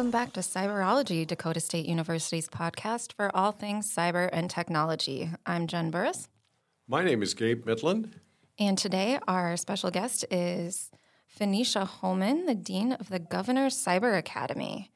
Welcome back to Cyberology, Dakota State University's podcast for all things cyber and technology. I'm Jen Burris. My name is Gabe Midland. And today, our special guest is Fenecia Homan, the Dean of the Governor's Cyber Academy.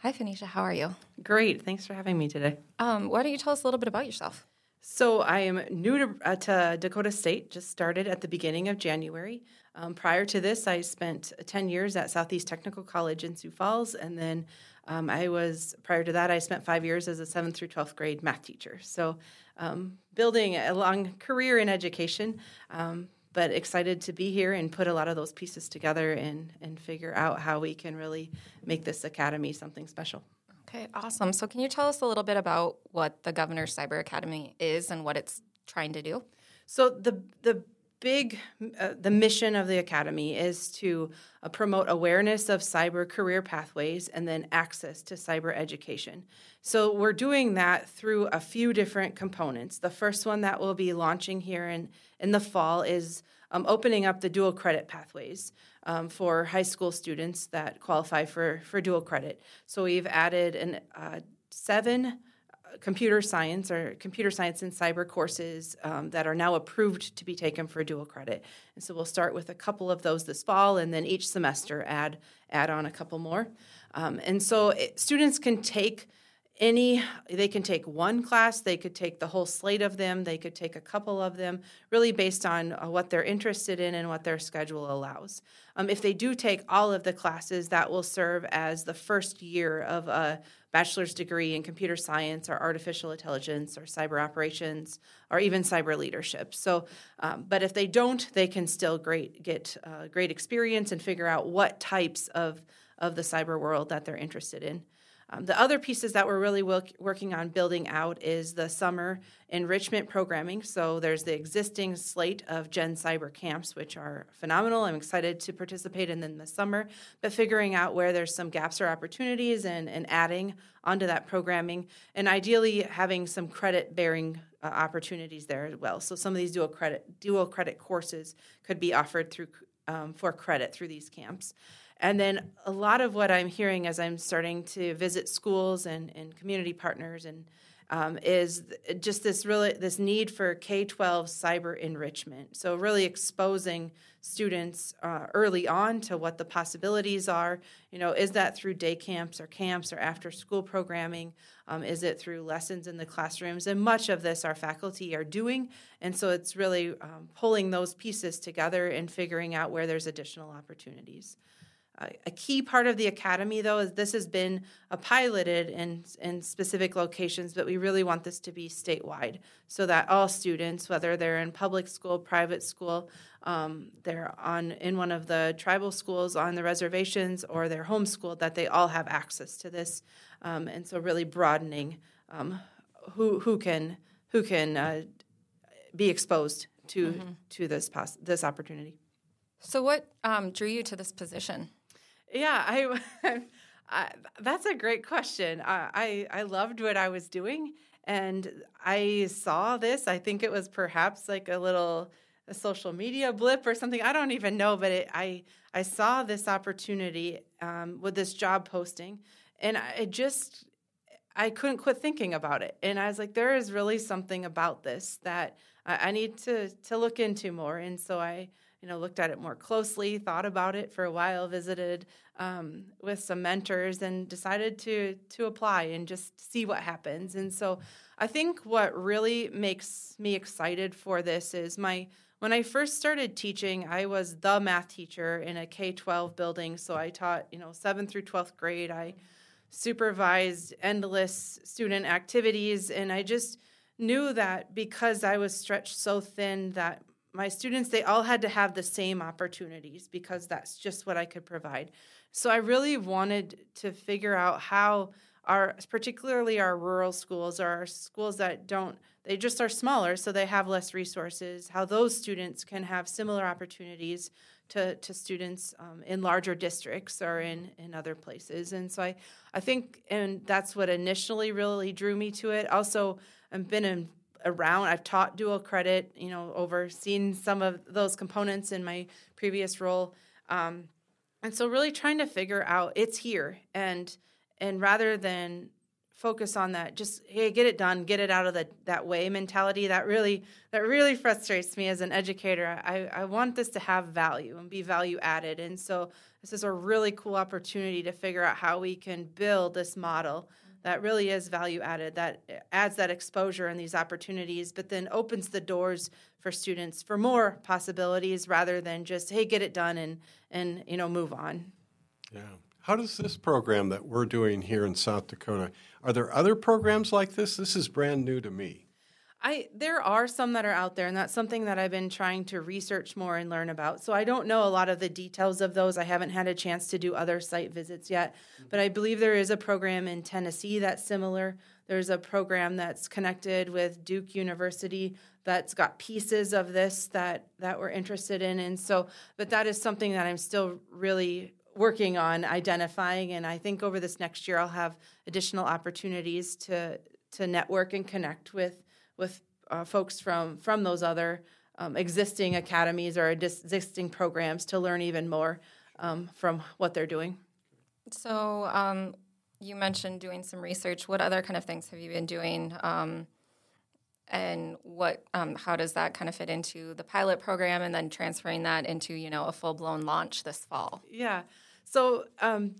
Hi, Fenecia. How are you? Great. Thanks for having me today. Um, why don't you tell us a little bit about yourself? So, I am new to, uh, to Dakota State, just started at the beginning of January. Um, prior to this, I spent 10 years at Southeast Technical College in Sioux Falls, and then um, I was, prior to that, I spent five years as a 7th through 12th grade math teacher. So, um, building a long career in education, um, but excited to be here and put a lot of those pieces together and, and figure out how we can really make this academy something special. Okay, awesome. So, can you tell us a little bit about what the Governor's Cyber Academy is and what it's trying to do? So, the the big uh, the mission of the academy is to uh, promote awareness of cyber career pathways and then access to cyber education so we're doing that through a few different components the first one that we'll be launching here in, in the fall is um, opening up the dual credit pathways um, for high school students that qualify for, for dual credit so we've added an uh, seven computer science or computer science and cyber courses um, that are now approved to be taken for dual credit. And so we'll start with a couple of those this fall, and then each semester add add on a couple more. Um, and so it, students can take any they can take one class they could take the whole slate of them they could take a couple of them really based on uh, what they're interested in and what their schedule allows. Um, if they do take all of the classes that will serve as the first year of a bachelor's degree in computer science or artificial intelligence or cyber operations or even cyber leadership. So um, but if they don't they can still great get uh, great experience and figure out what types of of the cyber world that they're interested in um, the other pieces that we're really working on building out is the summer enrichment programming. So there's the existing slate of Gen Cyber camps, which are phenomenal. I'm excited to participate in them this summer, but figuring out where there's some gaps or opportunities and, and adding onto that programming, and ideally having some credit bearing uh, opportunities there as well. So some of these dual credit dual credit courses could be offered through um, for credit through these camps. And then a lot of what I'm hearing as I'm starting to visit schools and, and community partners and um, is just this really this need for K-12 cyber enrichment. So really exposing students uh, early on to what the possibilities are. You know, is that through day camps or camps or after school programming? Um, is it through lessons in the classrooms? And much of this our faculty are doing. And so it's really um, pulling those pieces together and figuring out where there's additional opportunities a key part of the academy, though, is this has been piloted in, in specific locations, but we really want this to be statewide so that all students, whether they're in public school, private school, um, they're on in one of the tribal schools on the reservations, or they're homeschooled, that they all have access to this. Um, and so, really broadening um, who who can who can uh, be exposed to mm-hmm. to this pos- this opportunity. So, what um, drew you to this position? Yeah, I, I that's a great question. I, I I loved what I was doing, and I saw this. I think it was perhaps like a little a social media blip or something. I don't even know, but it, I I saw this opportunity um, with this job posting, and I just I couldn't quit thinking about it. And I was like, there is really something about this that I, I need to to look into more. And so I you know, looked at it more closely, thought about it for a while, visited um, with some mentors, and decided to to apply and just see what happens. And so, I think what really makes me excited for this is my when I first started teaching, I was the math teacher in a K 12 building. So I taught, you know, 7th through 12th grade. I supervised endless student activities. And I just knew that because I was stretched so thin, that my students they all had to have the same opportunities because that's just what I could provide. So I really wanted to figure out how our particularly our rural schools or our schools that don't they just are smaller so they have less resources how those students can have similar opportunities to, to students um, in larger districts or in, in other places and so I, I think and that's what initially really drew me to it also i've been in around. I've taught dual credit, you know, overseen some of those components in my previous role. Um, and so really trying to figure out it's here and and rather than focus on that just hey get it done get it out of the, that way mentality that really that really frustrates me as an educator I, I want this to have value and be value added and so this is a really cool opportunity to figure out how we can build this model that really is value added that adds that exposure and these opportunities but then opens the doors for students for more possibilities rather than just hey get it done and and you know move on yeah how does this program that we're doing here in South Dakota, are there other programs like this? This is brand new to me. I there are some that are out there, and that's something that I've been trying to research more and learn about. So I don't know a lot of the details of those. I haven't had a chance to do other site visits yet, mm-hmm. but I believe there is a program in Tennessee that's similar. There's a program that's connected with Duke University that's got pieces of this that that we're interested in, and so. But that is something that I'm still really working on identifying and i think over this next year i'll have additional opportunities to to network and connect with with uh, folks from from those other um, existing academies or existing programs to learn even more um, from what they're doing. So um, you mentioned doing some research. What other kind of things have you been doing um, and what um, how does that kind of fit into the pilot program and then transferring that into you know a full-blown launch this fall? Yeah. So um,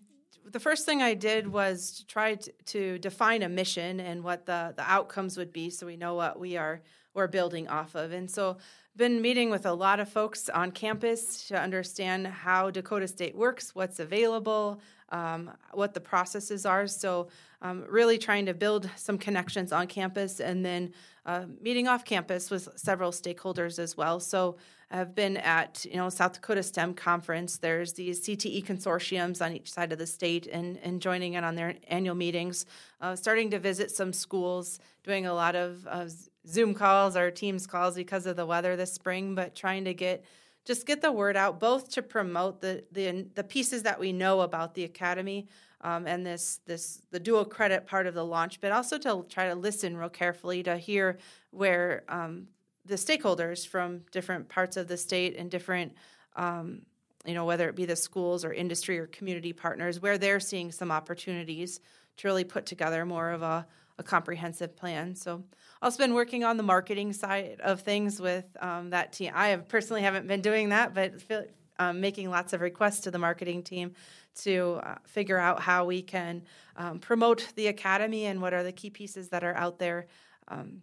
the first thing I did was to try to, to, define a mission and what the, the outcomes would be, so we know what we are we're building off of. And so, been meeting with a lot of folks on campus to understand how Dakota State works, what's available, um, what the processes are. So, um, really trying to build some connections on campus, and then uh, meeting off campus with several stakeholders as well. So, I've been at you know South Dakota STEM conference. There's these CTE consortiums on each side of the state, and and joining in on their annual meetings. Uh, starting to visit some schools, doing a lot of uh, Zoom calls or Teams calls because of the weather this spring, but trying to get just get the word out, both to promote the the, the pieces that we know about the academy. Um, and this this the dual credit part of the launch, but also to try to listen real carefully to hear where um, the stakeholders from different parts of the state and different um, you know whether it be the schools or industry or community partners where they're seeing some opportunities to really put together more of a, a comprehensive plan. So I've also been working on the marketing side of things with um, that team. I have personally haven't been doing that but feel, um, making lots of requests to the marketing team to uh, figure out how we can um, promote the academy and what are the key pieces that are out there um,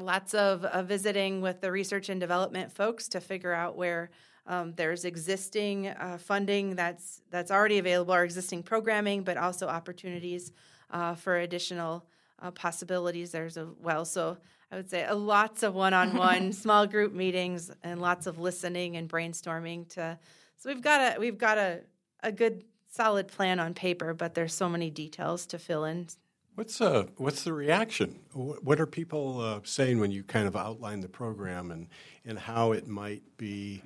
lots of uh, visiting with the research and development folks to figure out where um, there's existing uh, funding that's that's already available, or existing programming, but also opportunities uh, for additional uh, possibilities there's as well. So I would say lots of one-on-one, small group meetings, and lots of listening and brainstorming. To so we've got a we've got a a good solid plan on paper, but there's so many details to fill in What's uh, what's the reaction? What are people uh, saying when you kind of outline the program and and how it might be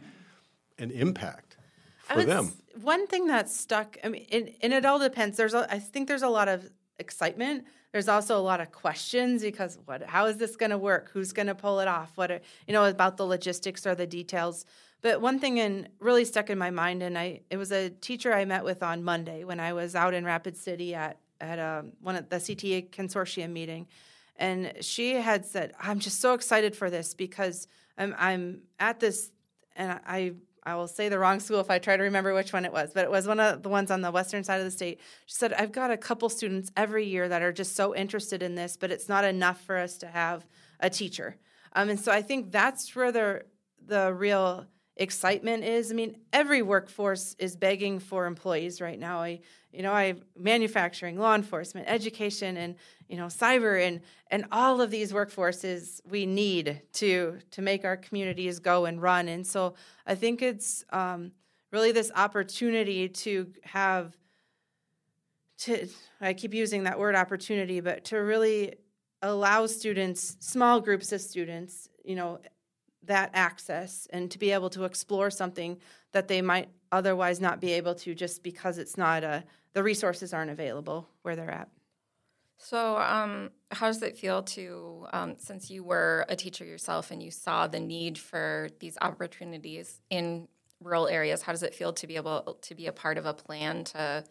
an impact for them? One thing that stuck. I mean, and, and it all depends. There's a, I think there's a lot of excitement. There's also a lot of questions because what? How is this going to work? Who's going to pull it off? What are, you know about the logistics or the details? But one thing in really stuck in my mind, and I it was a teacher I met with on Monday when I was out in Rapid City at at a, um, one of the CTE consortium meeting, and she had said, "I'm just so excited for this because I'm I'm at this, and I." I will say the wrong school if I try to remember which one it was, but it was one of the ones on the western side of the state. She said, I've got a couple students every year that are just so interested in this, but it's not enough for us to have a teacher. Um, and so I think that's where the, the real excitement is. I mean, every workforce is begging for employees right now. I, you know, I manufacturing, law enforcement, education, and you know, cyber, and and all of these workforces we need to to make our communities go and run. And so I think it's um, really this opportunity to have to. I keep using that word opportunity, but to really allow students, small groups of students, you know, that access and to be able to explore something that they might otherwise not be able to just because it's not a the resources aren't available where they're at so um, how does it feel to um, since you were a teacher yourself and you saw the need for these opportunities in rural areas how does it feel to be able to be a part of a plan to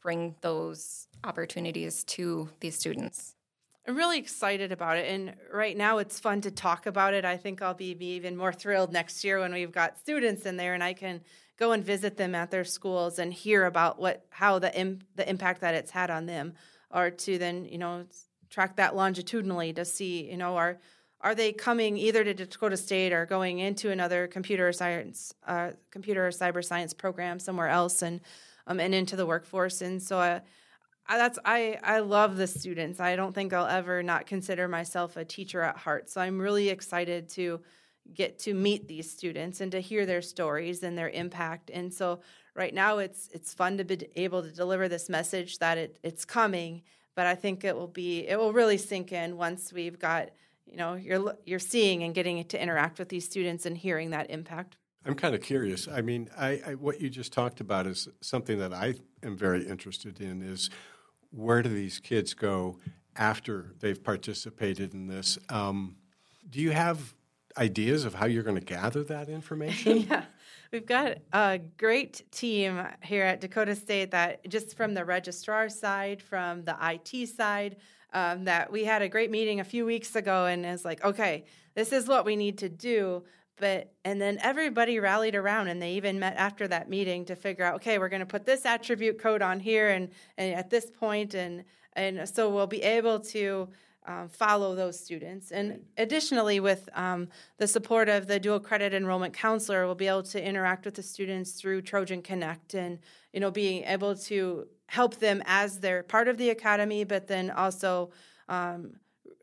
bring those opportunities to these students? I'm really excited about it. And right now it's fun to talk about it. I think I'll be, be even more thrilled next year when we've got students in there and I can go and visit them at their schools and hear about what how the Im- the impact that it's had on them or to then, you know, track that longitudinally to see, you know, are are they coming either to Dakota State or going into another computer science, uh, computer or cyber science program somewhere else, and um, and into the workforce? And so, uh, That's I I love the students. I don't think I'll ever not consider myself a teacher at heart. So I'm really excited to get to meet these students and to hear their stories and their impact. And so right now, it's it's fun to be able to deliver this message that it, it's coming. But I think it will be it will really sink in once we've got you know you're you're seeing and getting to interact with these students and hearing that impact. I'm kind of curious. I mean, I, I, what you just talked about is something that I am very interested in. Is where do these kids go after they've participated in this? Um, do you have ideas of how you're going to gather that information? yeah. We've got a great team here at Dakota State that just from the registrar side, from the IT side, um, that we had a great meeting a few weeks ago and is like, okay, this is what we need to do. But and then everybody rallied around and they even met after that meeting to figure out, okay, we're going to put this attribute code on here and, and at this point and and so we'll be able to um, follow those students. And additionally, with um, the support of the dual credit enrollment counselor, we'll be able to interact with the students through Trojan Connect and you know being able to help them as they're part of the academy, but then also um,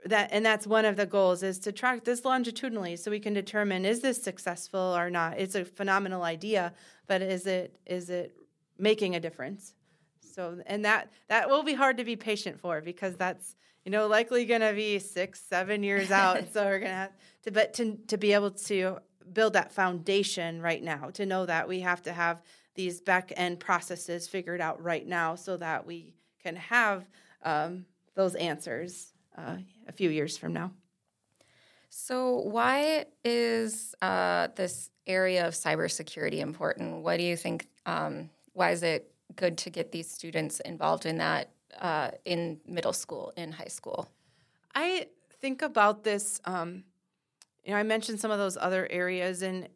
that and that's one of the goals is to track this longitudinally so we can determine is this successful or not. It's a phenomenal idea, but is it is it making a difference? So and that that will be hard to be patient for because that's you know likely going to be six seven years out. so we're going to have to but to to be able to build that foundation right now to know that we have to have these back end processes figured out right now so that we can have um, those answers uh, a few years from now. So, why is uh, this area of cybersecurity important? What do you think? Um, why is it good to get these students involved in that uh, in middle school, in high school? I think about this. Um, you know, I mentioned some of those other areas, and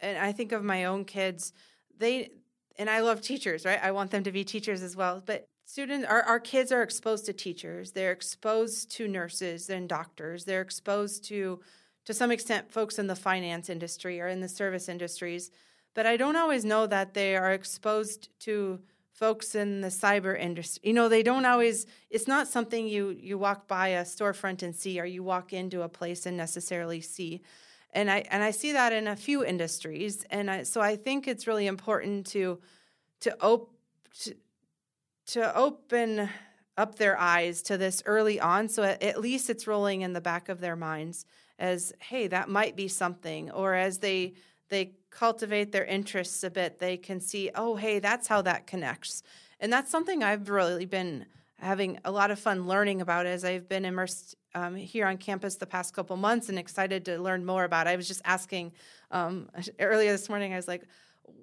and I think of my own kids. They and I love teachers, right? I want them to be teachers as well. But students, our, our kids are exposed to teachers. They're exposed to nurses and doctors. They're exposed to, to some extent, folks in the finance industry or in the service industries. But I don't always know that they are exposed to folks in the cyber industry. You know, they don't always. It's not something you you walk by a storefront and see, or you walk into a place and necessarily see and I and I see that in a few industries, and I, so I think it's really important to to, op, to open up their eyes to this early on, so at, at least it's rolling in the back of their minds as hey, that might be something, or as they they cultivate their interests a bit, they can see oh hey, that's how that connects, and that's something I've really been having a lot of fun learning about as I've been immersed um, here on campus the past couple months and excited to learn more about. it. I was just asking um, earlier this morning. I was like,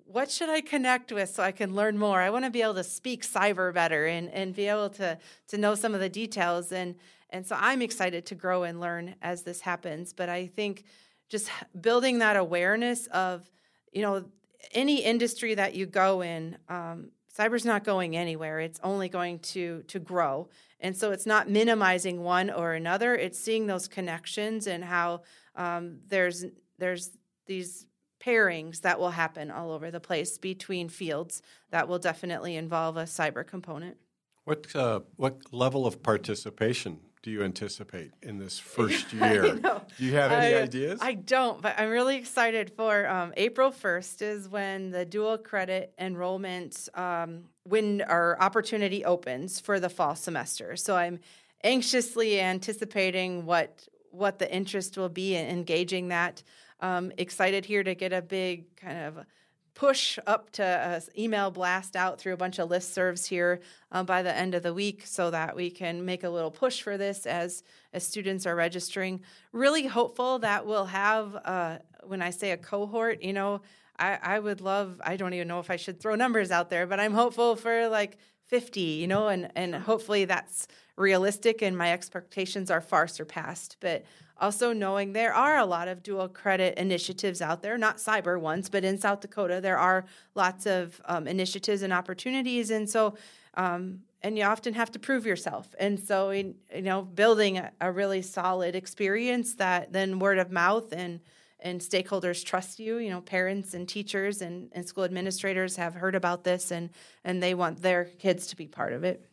"What should I connect with so I can learn more? I want to be able to speak cyber better and and be able to to know some of the details and and so I'm excited to grow and learn as this happens. But I think just building that awareness of you know any industry that you go in. Um, cyber's not going anywhere it's only going to to grow and so it's not minimizing one or another it's seeing those connections and how um, there's there's these pairings that will happen all over the place between fields that will definitely involve a cyber component what uh, what level of participation do you anticipate in this first year? do you have any I, ideas? I don't, but I'm really excited for um, April 1st is when the dual credit enrollment um, when our opportunity opens for the fall semester. So I'm anxiously anticipating what what the interest will be in engaging that. Um, excited here to get a big kind of push up to uh, email blast out through a bunch of listservs here uh, by the end of the week so that we can make a little push for this as, as students are registering. Really hopeful that we'll have, uh, when I say a cohort, you know, I, I would love, I don't even know if I should throw numbers out there, but I'm hopeful for like 50, you know, and, and hopefully that's realistic and my expectations are far surpassed. But also knowing there are a lot of dual credit initiatives out there, not cyber ones, but in South Dakota, there are lots of um, initiatives and opportunities. And so, um, and you often have to prove yourself. And so, in, you know, building a, a really solid experience that then word of mouth and and stakeholders trust you. You know, parents and teachers and, and school administrators have heard about this and and they want their kids to be part of it.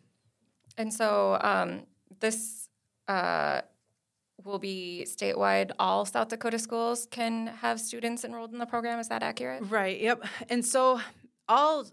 And so um, this uh, will be statewide. All South Dakota schools can have students enrolled in the program. Is that accurate? Right. Yep. And so all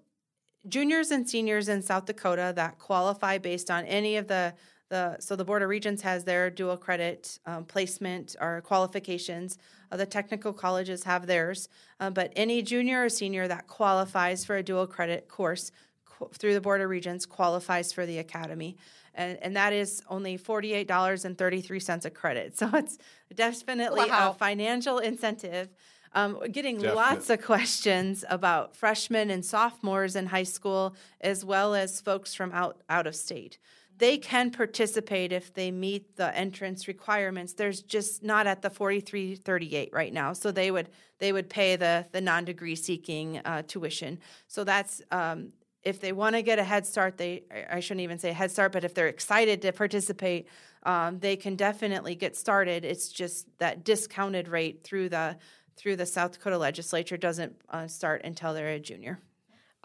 juniors and seniors in South Dakota that qualify based on any of the the so the Board of Regents has their dual credit um, placement or qualifications. Uh, the technical colleges have theirs, uh, but any junior or senior that qualifies for a dual credit course qu- through the Board of Regents qualifies for the academy. And, and that is only $48.33 a credit. So it's definitely Wow. a financial incentive. Um, getting Definite. lots of questions about freshmen and sophomores in high school, as well as folks from out, out of state. They can participate if they meet the entrance requirements. There's just not at the 4338 right now, so they would they would pay the the non degree seeking uh, tuition. So that's um, if they want to get a head start. They I- shouldn't even say head start, but if they're excited to participate, um, they can definitely get started. It's just that discounted rate through the through the South Dakota legislature doesn't uh, start until they're a junior.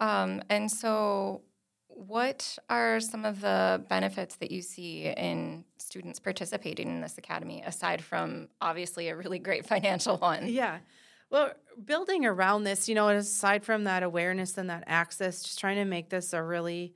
Um, and so, what are some of the benefits that you see in students participating in this academy, aside from obviously a really great financial one? Yeah. Well, building around this, you know, aside from that awareness and that access, just trying to make this a really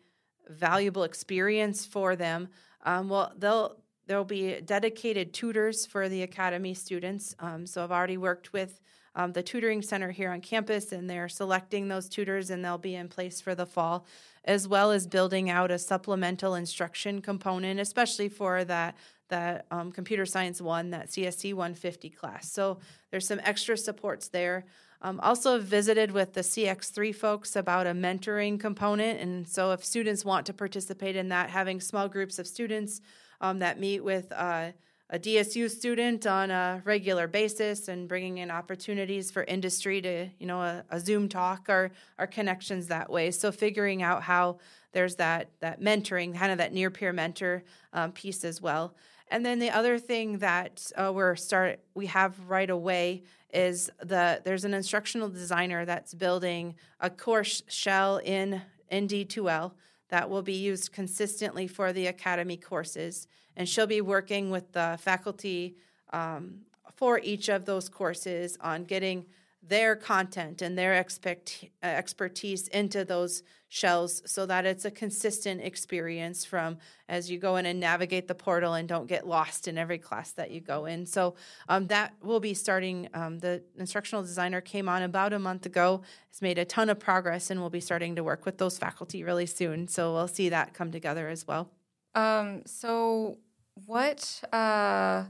valuable experience for them. Um, well, they'll there'll be dedicated tutors for the academy students. Um, so I've already worked with um, the tutoring center here on campus, and they're selecting those tutors, and they'll be in place for the fall, as well as building out a supplemental instruction component, especially for that that um, computer science one, that CSC 150 class. So there's some extra supports there. Um, also visited with the CX3 folks about a mentoring component, and so if students want to participate in that, having small groups of students um, that meet with uh, a DSU student on a regular basis and bringing in opportunities for industry to, you know, a, a Zoom talk or, or connections that way. So figuring out how there's that that mentoring, kind of that near peer mentor um, piece as well. And then the other thing that uh, we're start we have right away is the there's an instructional designer that's building a course shell in in D2L that will be used consistently for the academy courses, and she'll be working with the faculty um, for each of those courses on getting their content and their expect, uh, expertise into those shells so that it's a consistent experience from as you go in and navigate the portal and don't get lost in every class that you go in. So um, that will be starting. Um, the instructional designer came on about a month ago, has made a ton of progress, and we'll be starting to work with those faculty really soon. So we'll see that come together as well. Um, so, what, uh,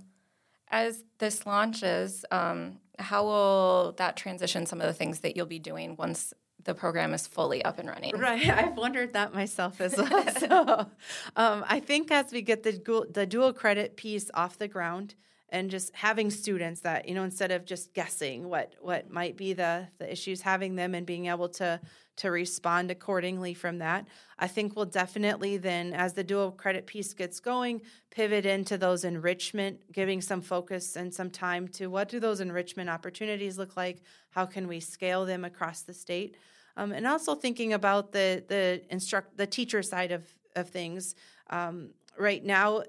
as this launches, um, how will that transition some of the things that you'll be doing once the program is fully up and running? Right, I've wondered that myself as well. so, um, I think as we get the the dual credit piece off the ground, and just having students that you know instead of just guessing what what might be the the issues, having them and being able to to respond accordingly from that, I think we'll definitely then, as the dual credit piece gets going, pivot into those enrichment, giving some focus and some time to what do those enrichment opportunities look like? How can we scale them across the state? Um, and also thinking about the the instruct the teacher side of of things. Um, right now,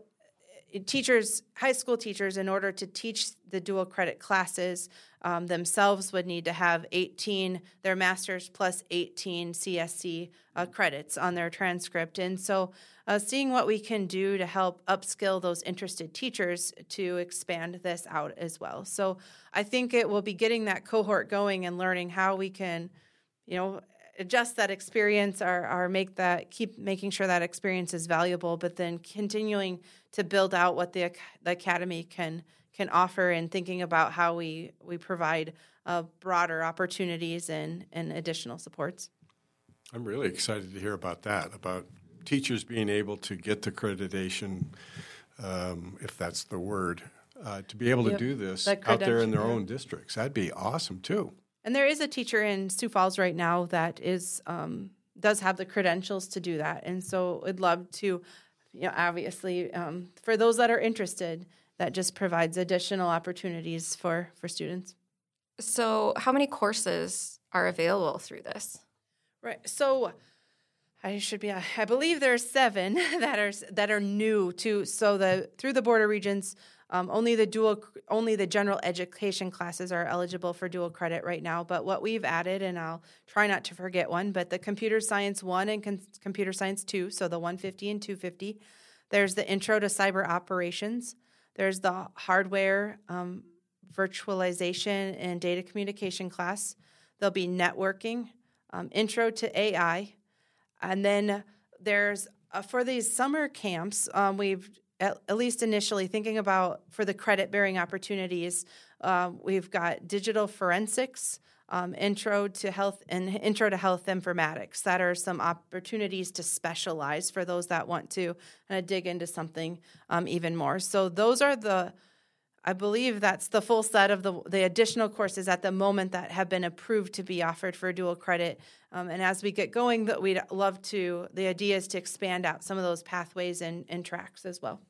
teachers, high school teachers, in order to teach the dual credit classes um, themselves, would need to have 18 their masters plus 18 CSC uh, credits on their transcript. And so, uh, seeing what we can do to help upskill those interested teachers to expand this out as well. So, I think it will be getting that cohort going and learning how we can, you know, adjust that experience or, or make that keep making sure that experience is valuable but then continuing to build out what the, the academy can can offer and thinking about how we we provide uh, broader opportunities and and additional supports I'm really excited to hear about that, about teachers being able to get the accreditation, um, if that's the word, uh, to be able to Yep. do this out there in their own districts. That'd be awesome too. And there is a teacher in Sioux Falls right now that is um, does have the credentials to do that, and so I'd love to, you know, obviously um, for those that are interested, that just provides additional opportunities for for students. So, how many courses are available through this? Right. So I should be. I believe there's seven that are that are new to. So the through the Board of Regents, um, only the dual, only the general education classes are eligible for dual credit right now. But what we've added, and I'll try not to forget one, but the computer science one and computer science two. So the 150 and 250. There's the intro to cyber operations. There's the hardware um, virtualization and data communication class. There'll be networking, um, intro to AI, and then there's uh, for these summer camps, um, we've at, at least initially thinking about for the credit bearing opportunities, uh, we've got digital forensics, um, intro to health and intro to health informatics. That are some opportunities to specialize for those that want to kind of dig into something um, even more. So those are the I believe that's the full set of the the additional courses at the moment that have been approved to be offered for dual credit. Um, and as we get going, that we'd love to. The idea is to expand out some of those pathways and, and tracks as well.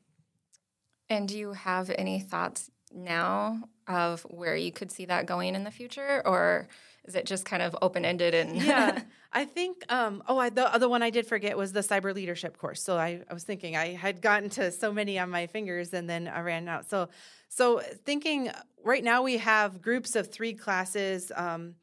And do you have any thoughts now of where you could see that going in the future, or is it just kind of open ended and yeah, I think. Um, oh, I, the other one I did forget was the cyber leadership course. So I, I was thinking I had gotten to so many on my fingers, and then I ran out. So, so thinking right now we have groups of three classes. Um,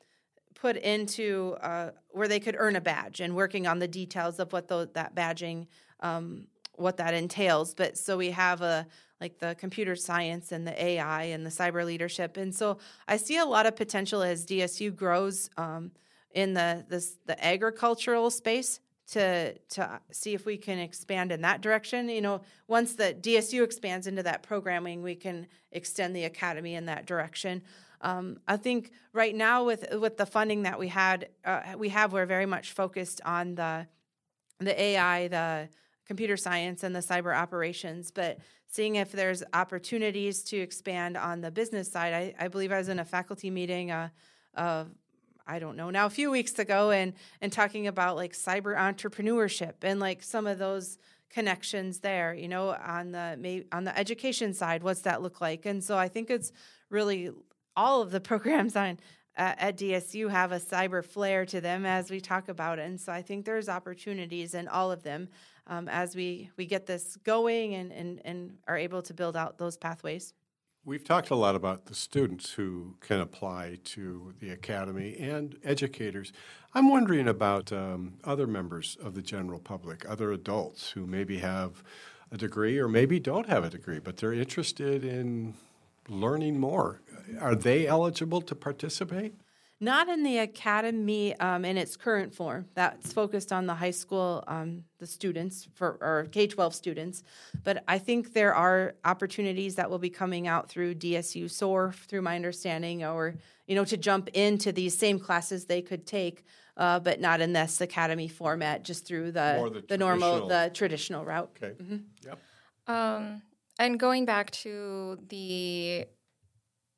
put into uh, where they could earn a badge and working on the details of what the, that badging um, what that entails but so we have a like the computer science and the ai and the cyber leadership and so i see a lot of potential as dsu grows um, in the this, the agricultural space to to see if we can expand in that direction. You know once the dsu expands into that programming we can extend the academy in that direction. Um, I think right now with with the funding that we had, uh, we have we're very much focused on the the AI, the computer science, and the cyber operations. But seeing if there's opportunities to expand on the business side, I, I believe I was in a faculty meeting. Uh, uh, I don't know now a few weeks ago, and and talking about like cyber entrepreneurship and like some of those connections there. You know, on the maybe on the education side, what's that look like? And so I think it's really all of the programs on uh, at DSU have a cyber flair to them as we talk about it, and so I think there's opportunities in all of them um, as we we get this going and, and and are able to build out those pathways. We've talked a lot about the students who can apply to the academy and educators. I'm wondering about um, other members of the general public, other adults who maybe have a degree or maybe don't have a degree, but they're interested in learning more. Are they eligible to participate? Not in the academy um, in its current form. That's focused on the high school, um, the students for or K twelve students. But I think there are opportunities that will be coming out through DSU SOAR, through my understanding, or you know to jump into these same classes they could take, uh, but not in this academy format, just through the More the the, normal the traditional route. Okay. Yep. Um, and going back to the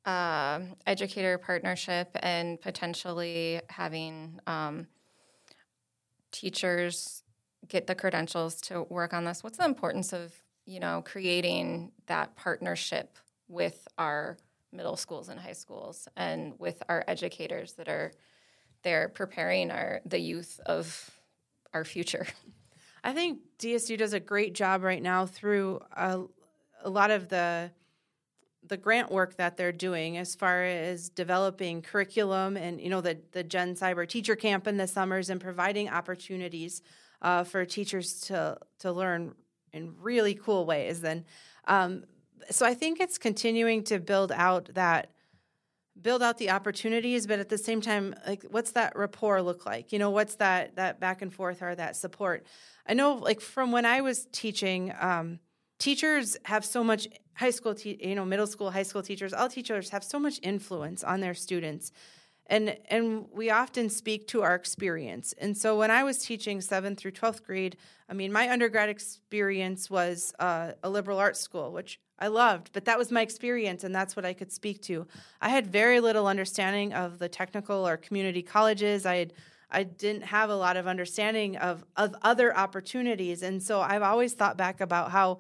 uh, educator partnership and potentially having um, teachers get the credentials to work on this, what's the importance of you know creating that partnership with our middle schools and high schools and with our educators that are there preparing our the youth of our future? I think DSU does a great job right now through a, a lot of the the grant work that they're doing as far as developing curriculum and you know the the Gen Cyber Teacher Camp in the summers and providing opportunities uh, for teachers to to learn in really cool ways. And um, so I think it's continuing to build out that build out the opportunities but at the same time like what's that rapport look like you know what's that that back and forth or that support i know like from when i was teaching um, teachers have so much high school te- you know middle school high school teachers all teachers have so much influence on their students and and we often speak to our experience. And so when I was teaching seventh through twelfth grade, I mean, my undergrad experience was uh, a liberal arts school, which I loved, but that was my experience, and that's what I could speak to. I had very little understanding of the technical or community colleges. I had I didn't have a lot of understanding of, of other opportunities. And so I've always thought back about how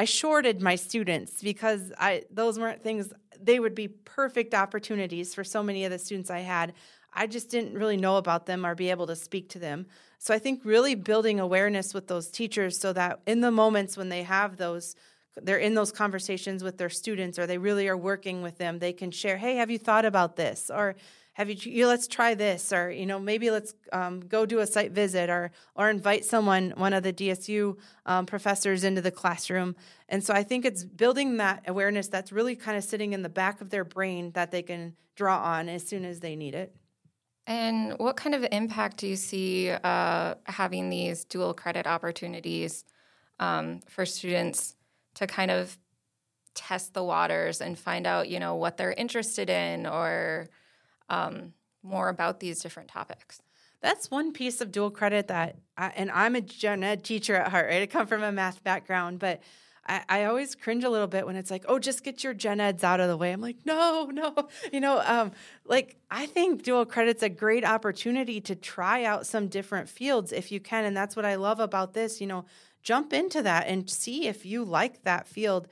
I shorted my students because I those weren't things they would be perfect opportunities for so many of the students I had. I just didn't really know about them or be able to speak to them. So I think really building awareness with those teachers so that in the moments when they have those they're in those conversations with their students or they really are working with them, they can share, "Hey, have you thought about this?" or have you, you let's try this or you know maybe let's um, go do a site visit or or invite someone one of the dsu um, professors into the classroom. And so i think it's building that awareness that's really kind of sitting in the back of their brain that they can draw on as soon as they need it. And what kind of impact do you see uh, having these dual credit opportunities um, for students to kind of test the waters and find out you know what they're interested in or um, more about these different topics. That's one piece of dual credit that, I, and I'm a gen ed teacher at heart, right? I come from a math background, but I, I, always cringe a little bit when it's like, oh, just get your gen eds out of the way. I'm like, no, no, you know, um, like I think dual credit's a great opportunity to try out some different fields if you can, and that's what I love about this. You know, jump into that and see if you like that field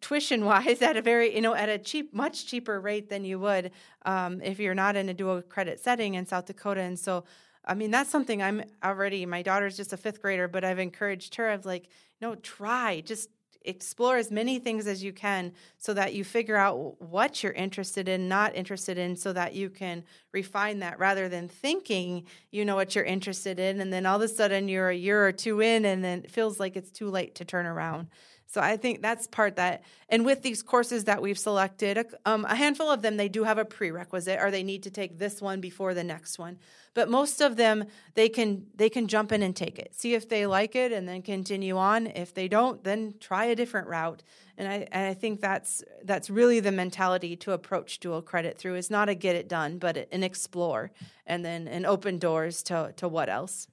tuition wise at a very you know at a cheap much cheaper rate than you would um, if you're not in a dual credit setting in south dakota. And so i mean that's something i'm already my daughter's just a fifth grader but i've encouraged her of like no try just explore as many things as you can so that you figure out what you're interested in not interested in so that you can refine that rather than thinking you know what you're interested in and then all of a sudden you're a year or two in and then it feels like it's too late to turn around so I think that's part that, and with these courses that we've selected, um, a handful of them they do have a prerequisite, or they need to take this one before the next one. But most of them they can they can jump in and take it, see if they like it, and then continue on. If they don't, then try a different route. And I and I think that's that's really the mentality to approach dual credit through is not a get it done, but an explore, and then an open doors to to what else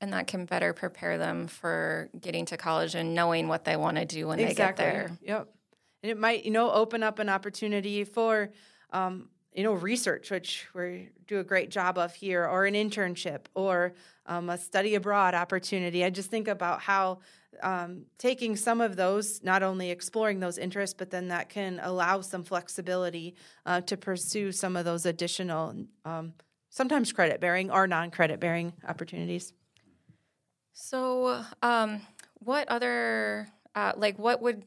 and that can better prepare them for getting to college and knowing what they want to do when exactly. they get there. Yep. And it might, you know, open up an opportunity for, um, you know, research, which we do a great job of here, or an internship, or um, a study abroad opportunity. I just think about how um, taking some of those, not only exploring those interests, but then that can allow some flexibility uh, to pursue some of those additional, um, sometimes credit bearing or non credit bearing opportunities. So, um, what other, uh, like, what would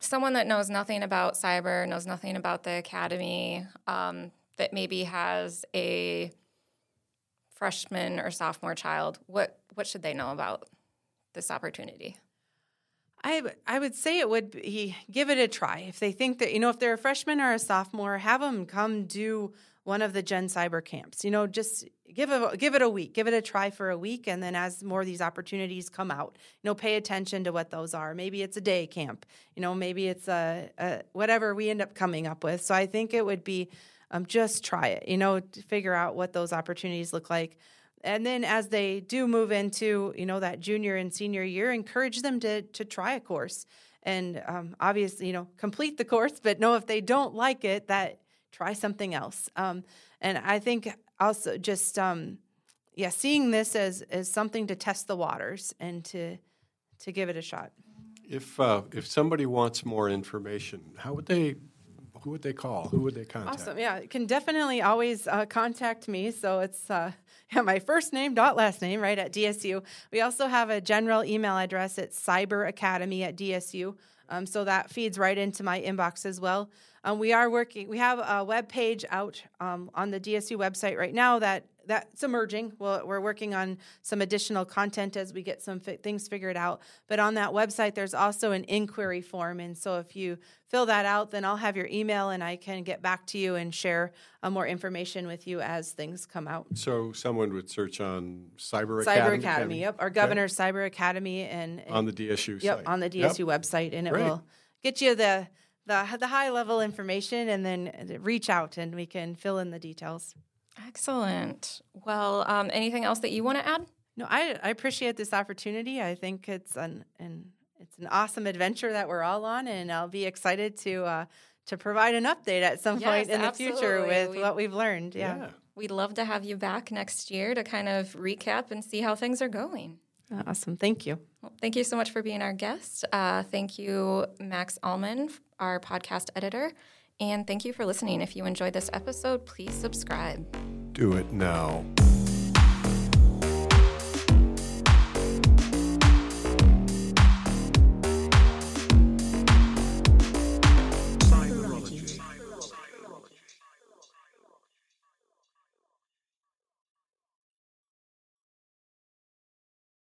someone that knows nothing about cyber, knows nothing about the academy, um, that maybe has a freshman or sophomore child, what what should they know about this opportunity? I I would say it would be give it a try. If they think that you know if they're a freshman or a sophomore, have them come do one of the Gen Cyber camps. You know, just give it give it a week, give it a try for a week, and then as more of these opportunities come out, you know, pay attention to what those are. Maybe it's a day camp. You know, maybe it's a, a whatever we end up coming up with. So I think it would be um, just try it. You know, figure out what those opportunities look like. And then as they do move into, you know, that junior and senior year, encourage them to to try a course and um, obviously, you know, complete the course, but know if they don't like it, that try something else. Um, and I think also just um, yeah, seeing this as as something to test the waters and to to give it a shot. If uh, if somebody wants more information, how would they? Who would they call? Who would they contact? Awesome. Yeah, you can definitely always uh, contact me. So it's uh, my first name dot last name right at DSU. We also have a general email address. at Cyber Academy at DSU. Um, so that feeds right into my inbox as well. Um, we are working. We have a web page out um, on the DSU website right now that that's emerging. Well, we're working on some additional content as we get some fi- things figured out. But on that website, there's also an inquiry form, and so if you fill that out, then I'll have your email, and I can get back to you and share uh, more information with you as things come out. So someone would search on Cyber Cyber Academy. Academy yep, our governor's okay. Cyber Academy, and, and, on the DSU yep, site. on the DSU yep. website, and it Great. will get you the the the high level information, and then reach out and we can fill in the details. Excellent. Well, um, anything else that you want to add? No, I, I appreciate this opportunity. I think it's an, an it's an awesome adventure that we're all on, and I'll be excited to uh, to provide an update at some Yes, point in the future with We- what we've learned. Yeah. Yeah. We'd love to have you back next year to kind of recap and see how things are going. awesome. Thank you. Well, thank you so much for being our guest. Uh, thank you, Max Allmon, our podcast editor. And thank you for listening. If you enjoyed this episode, please subscribe. Do it now.